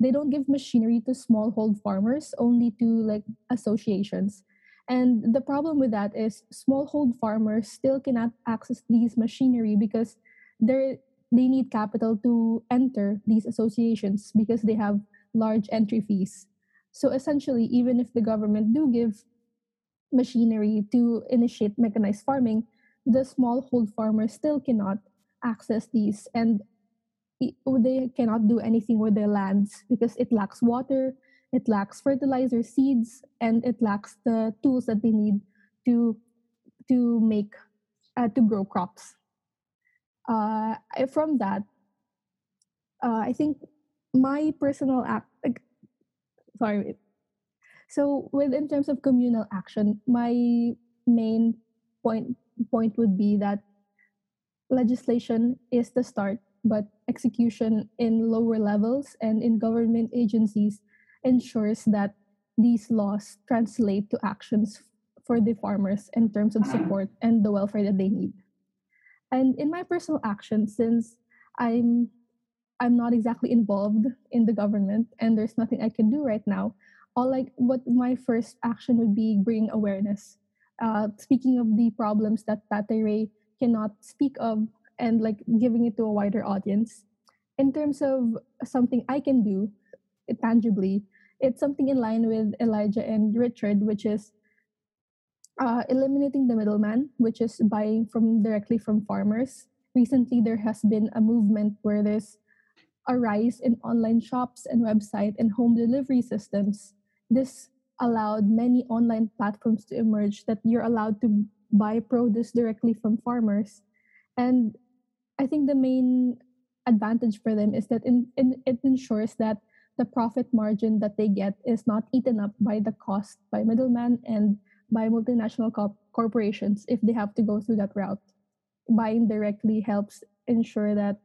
they don't give machinery to smallhold farmers, only to like associations. And the problem with that is smallhold farmers still cannot access these machinery because they they need capital to enter these associations because they have large entry fees. So essentially, even if the government do give machinery to initiate mechanized farming, the smallhold farmers still cannot access these and they cannot do anything with their lands because it lacks water, it lacks fertilizer, seeds, and it lacks the tools that they need to to make uh, to grow crops. Uh, from that, uh, I think my personal act like, sorry so with in terms of communal action my main point point would be that legislation is the start but execution in lower levels and in government agencies ensures that these laws translate to actions for the farmers in terms of support and the welfare that they need And in my personal action, since I'm I'm not exactly involved in the government and there's nothing I can do right now, all like what my first action would be bring awareness. Uh, speaking of the problems that Tatay Ray cannot speak of and like giving it to a wider audience. In terms of something I can do tangibly, it's something in line with Elijah and Richard, which is uh, eliminating the middleman, which is buying from directly from farmers. Recently, there has been a movement where there's a rise in online shops and website and home delivery systems. This allowed many online platforms to emerge that you're allowed to buy produce directly from farmers. And I think the main advantage for them is that in, in, it ensures that the profit margin that they get is not eaten up by the cost by middlemen and by multinational co- corporations if they have to go through that route. Buying directly helps ensure that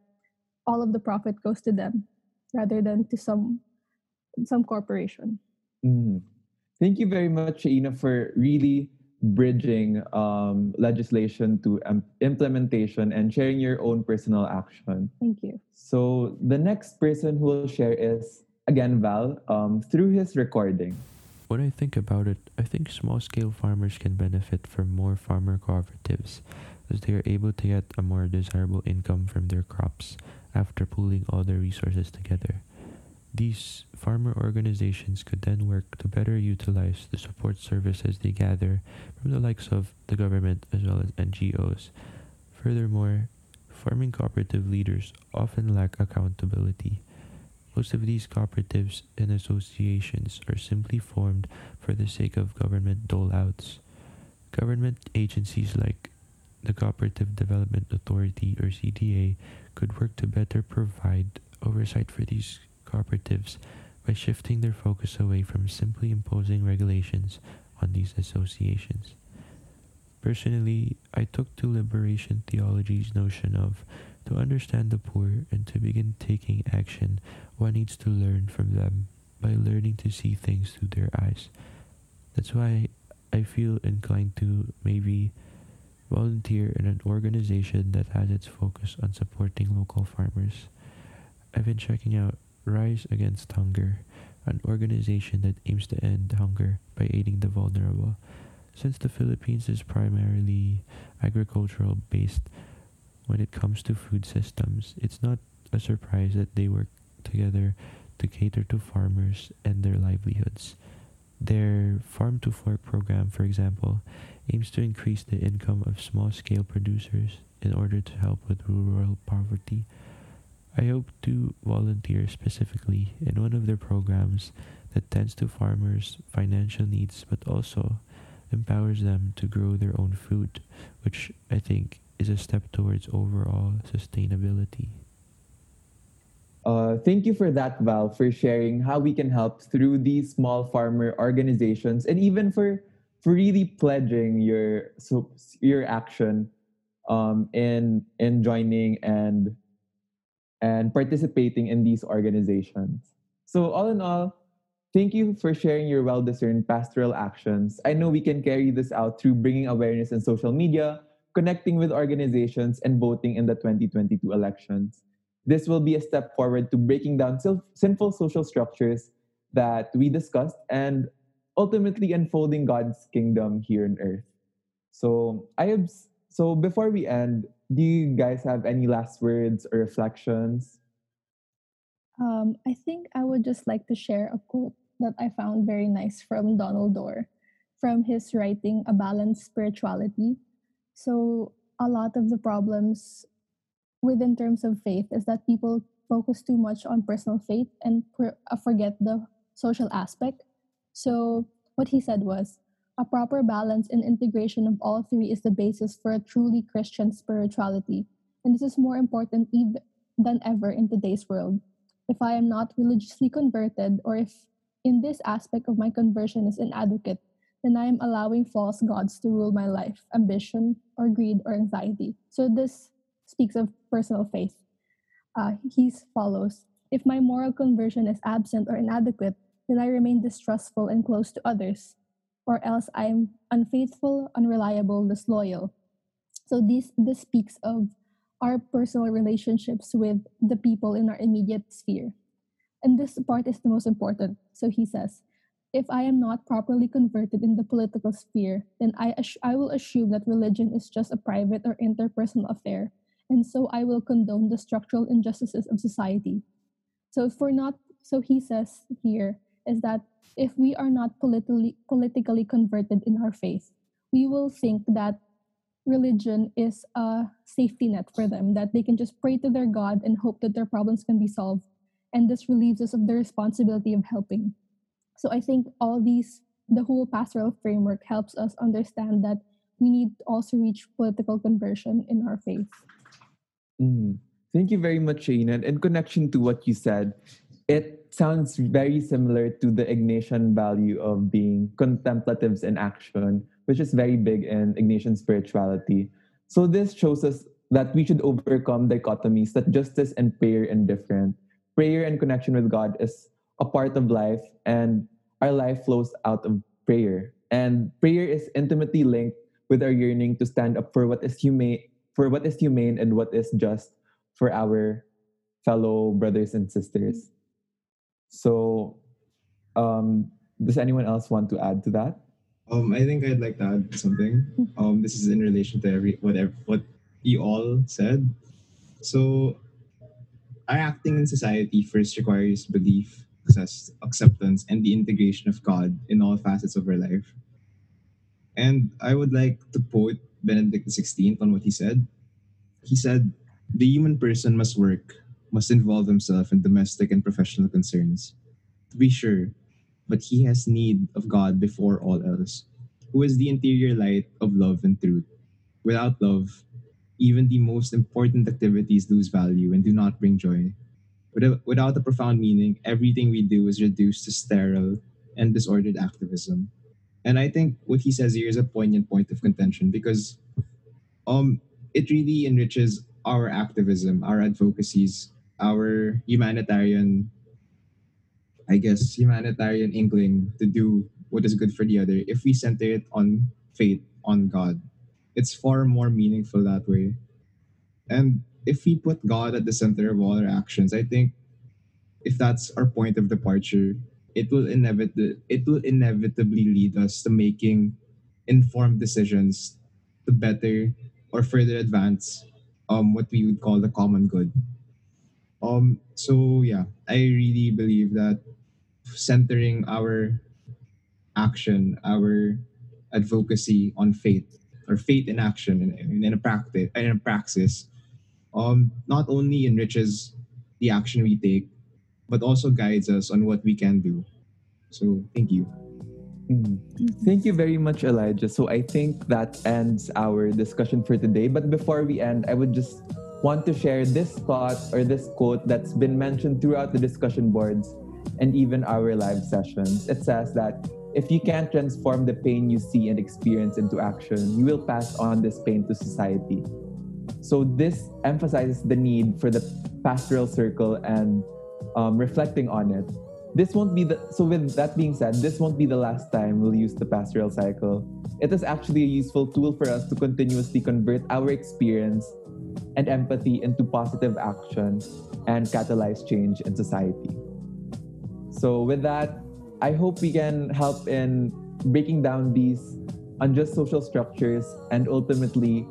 all of the profit goes to them rather than to some some corporation. Mm. Thank you very much, Ina, for really bridging um, legislation to um, implementation and sharing your own personal action. Thank you. So the next person who will share is again Val um, through his recording. When I think about it, I think small scale farmers can benefit from more farmer cooperatives as they are able to get a more desirable income from their crops after pooling all their resources together. These farmer organizations could then work to better utilize the support services they gather from the likes of the government as well as NGOs. Furthermore, farming cooperative leaders often lack accountability most of these cooperatives and associations are simply formed for the sake of government dole outs. Government agencies like the Cooperative Development Authority or CDA could work to better provide oversight for these cooperatives by shifting their focus away from simply imposing regulations on these associations. Personally, I took to liberation theology's notion of to understand the poor and to begin taking action, one needs to learn from them by learning to see things through their eyes. That's why I feel inclined to maybe volunteer in an organization that has its focus on supporting local farmers. I've been checking out Rise Against Hunger, an organization that aims to end hunger by aiding the vulnerable. Since the Philippines is primarily agricultural based, when it comes to food systems, it's not a surprise that they work together to cater to farmers and their livelihoods. Their Farm to Fork program, for example, aims to increase the income of small scale producers in order to help with rural poverty. I hope to volunteer specifically in one of their programs that tends to farmers' financial needs but also empowers them to grow their own food, which I think is a step towards overall sustainability. Uh, thank you for that, Val, for sharing how we can help through these small farmer organizations and even for, for really pledging your so, your action um, in, in joining and, and participating in these organizations. So, all in all, thank you for sharing your well discerned pastoral actions. I know we can carry this out through bringing awareness in social media, connecting with organizations, and voting in the 2022 elections. This will be a step forward to breaking down sinful social structures that we discussed and ultimately unfolding God's kingdom here on earth. So I have so before we end, do you guys have any last words or reflections? Um, I think I would just like to share a quote that I found very nice from Donald Dorr from his writing A Balanced Spirituality. So a lot of the problems within terms of faith is that people focus too much on personal faith and uh, forget the social aspect. So what he said was a proper balance and integration of all three is the basis for a truly Christian spirituality. And this is more important even than ever in today's world. If I am not religiously converted, or if in this aspect of my conversion is inadequate, then I am allowing false gods to rule my life, ambition, or greed, or anxiety. So this speaks of personal faith. Uh, he follows If my moral conversion is absent or inadequate, then I remain distrustful and close to others, or else I am unfaithful, unreliable, disloyal. So this this speaks of our personal relationships with the people in our immediate sphere. And this part is the most important. So he says, if I am not properly converted in the political sphere, then I, I will assume that religion is just a private or interpersonal affair, and so I will condone the structural injustices of society. So for not, so he says here is that if we are not politically politically converted in our faith, we will think that religion is a safety net for them, that they can just pray to their God and hope that their problems can be solved. And this relieves us of the responsibility of helping. So I think all these, the whole pastoral framework helps us understand that we need to also reach political conversion in our faith. Mm. Thank you very much, Shane. And in connection to what you said, it sounds very similar to the Ignatian value of being contemplatives in action, which is very big in Ignatian spirituality. So this shows us that we should overcome dichotomies that justice and prayer are different. Prayer and connection with God is a part of life, and our life flows out of prayer. And prayer is intimately linked with our yearning to stand up for what is humane, for what is humane and what is just for our fellow brothers and sisters. So, um, does anyone else want to add to that? Um, I think I'd like to add something. Um, this is in relation to every whatever what you all said. So, our acting in society first requires belief, acceptance, and the integration of God in all facets of our life. And I would like to quote Benedict XVI on what he said. He said, "The human person must work, must involve himself in domestic and professional concerns. To be sure, but he has need of God before all else, who is the interior light of love and truth. Without love, even the most important activities lose value and do not bring joy. Without, a profound meaning, everything we do is reduced to sterile and disordered activism. And I think what he says here is a poignant point of contention because um, it really enriches our activism, our advocacies, our humanitarian I guess, humanitarian inkling to do what is good for the other, if we center it on faith, on God, it's far more meaningful that way. And if we put God at the center of all our actions, I think if that's our point of departure, it will inevitably it will inevitably lead us to making informed decisions to better or further advance um, what we would call the common good. Um, so yeah, I really believe that centering our action, our advocacy on faith or faith in action in, in a practice in a praxis um, not only enriches the action we take, but also guides us on what we can do. So thank you. Mm. Thank you very much, Elijah. So I think that ends our discussion for today. But before we end, I would just want to share this thought or this quote that's been mentioned throughout the discussion boards and even our live sessions. It says that if you can't transform the pain you see and experience into action, you will pass on this pain to society. So, this emphasizes the need for the pastoral circle and um, reflecting on it. This won't be the so. With that being said, this won't be the last time we'll use the pastoral cycle. It is actually a useful tool for us to continuously convert our experience and empathy into positive action and catalyze change in society. So, with that, I hope we can help in breaking down these unjust social structures and ultimately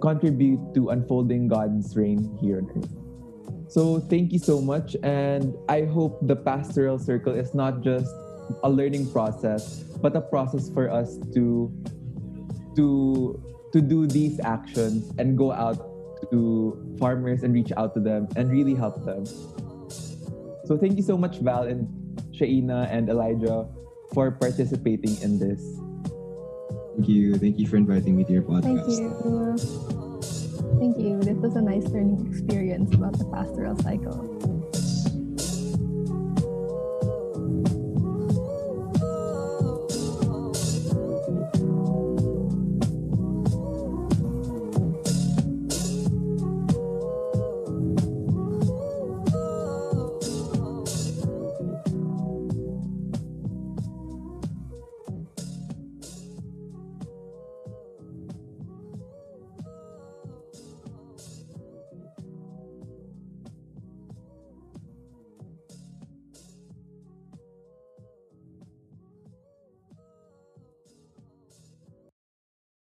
contribute to unfolding God's reign here on earth. So, thank you so much. And I hope the pastoral circle is not just a learning process, but a process for us to to to do these actions and go out to farmers and reach out to them and really help them. So thank you so much, Val and Shaina and Elijah for participating in this. Thank you. Thank you for inviting me to your podcast. Thank you. Thank you. This was a nice learning experience about the pastoral cycle.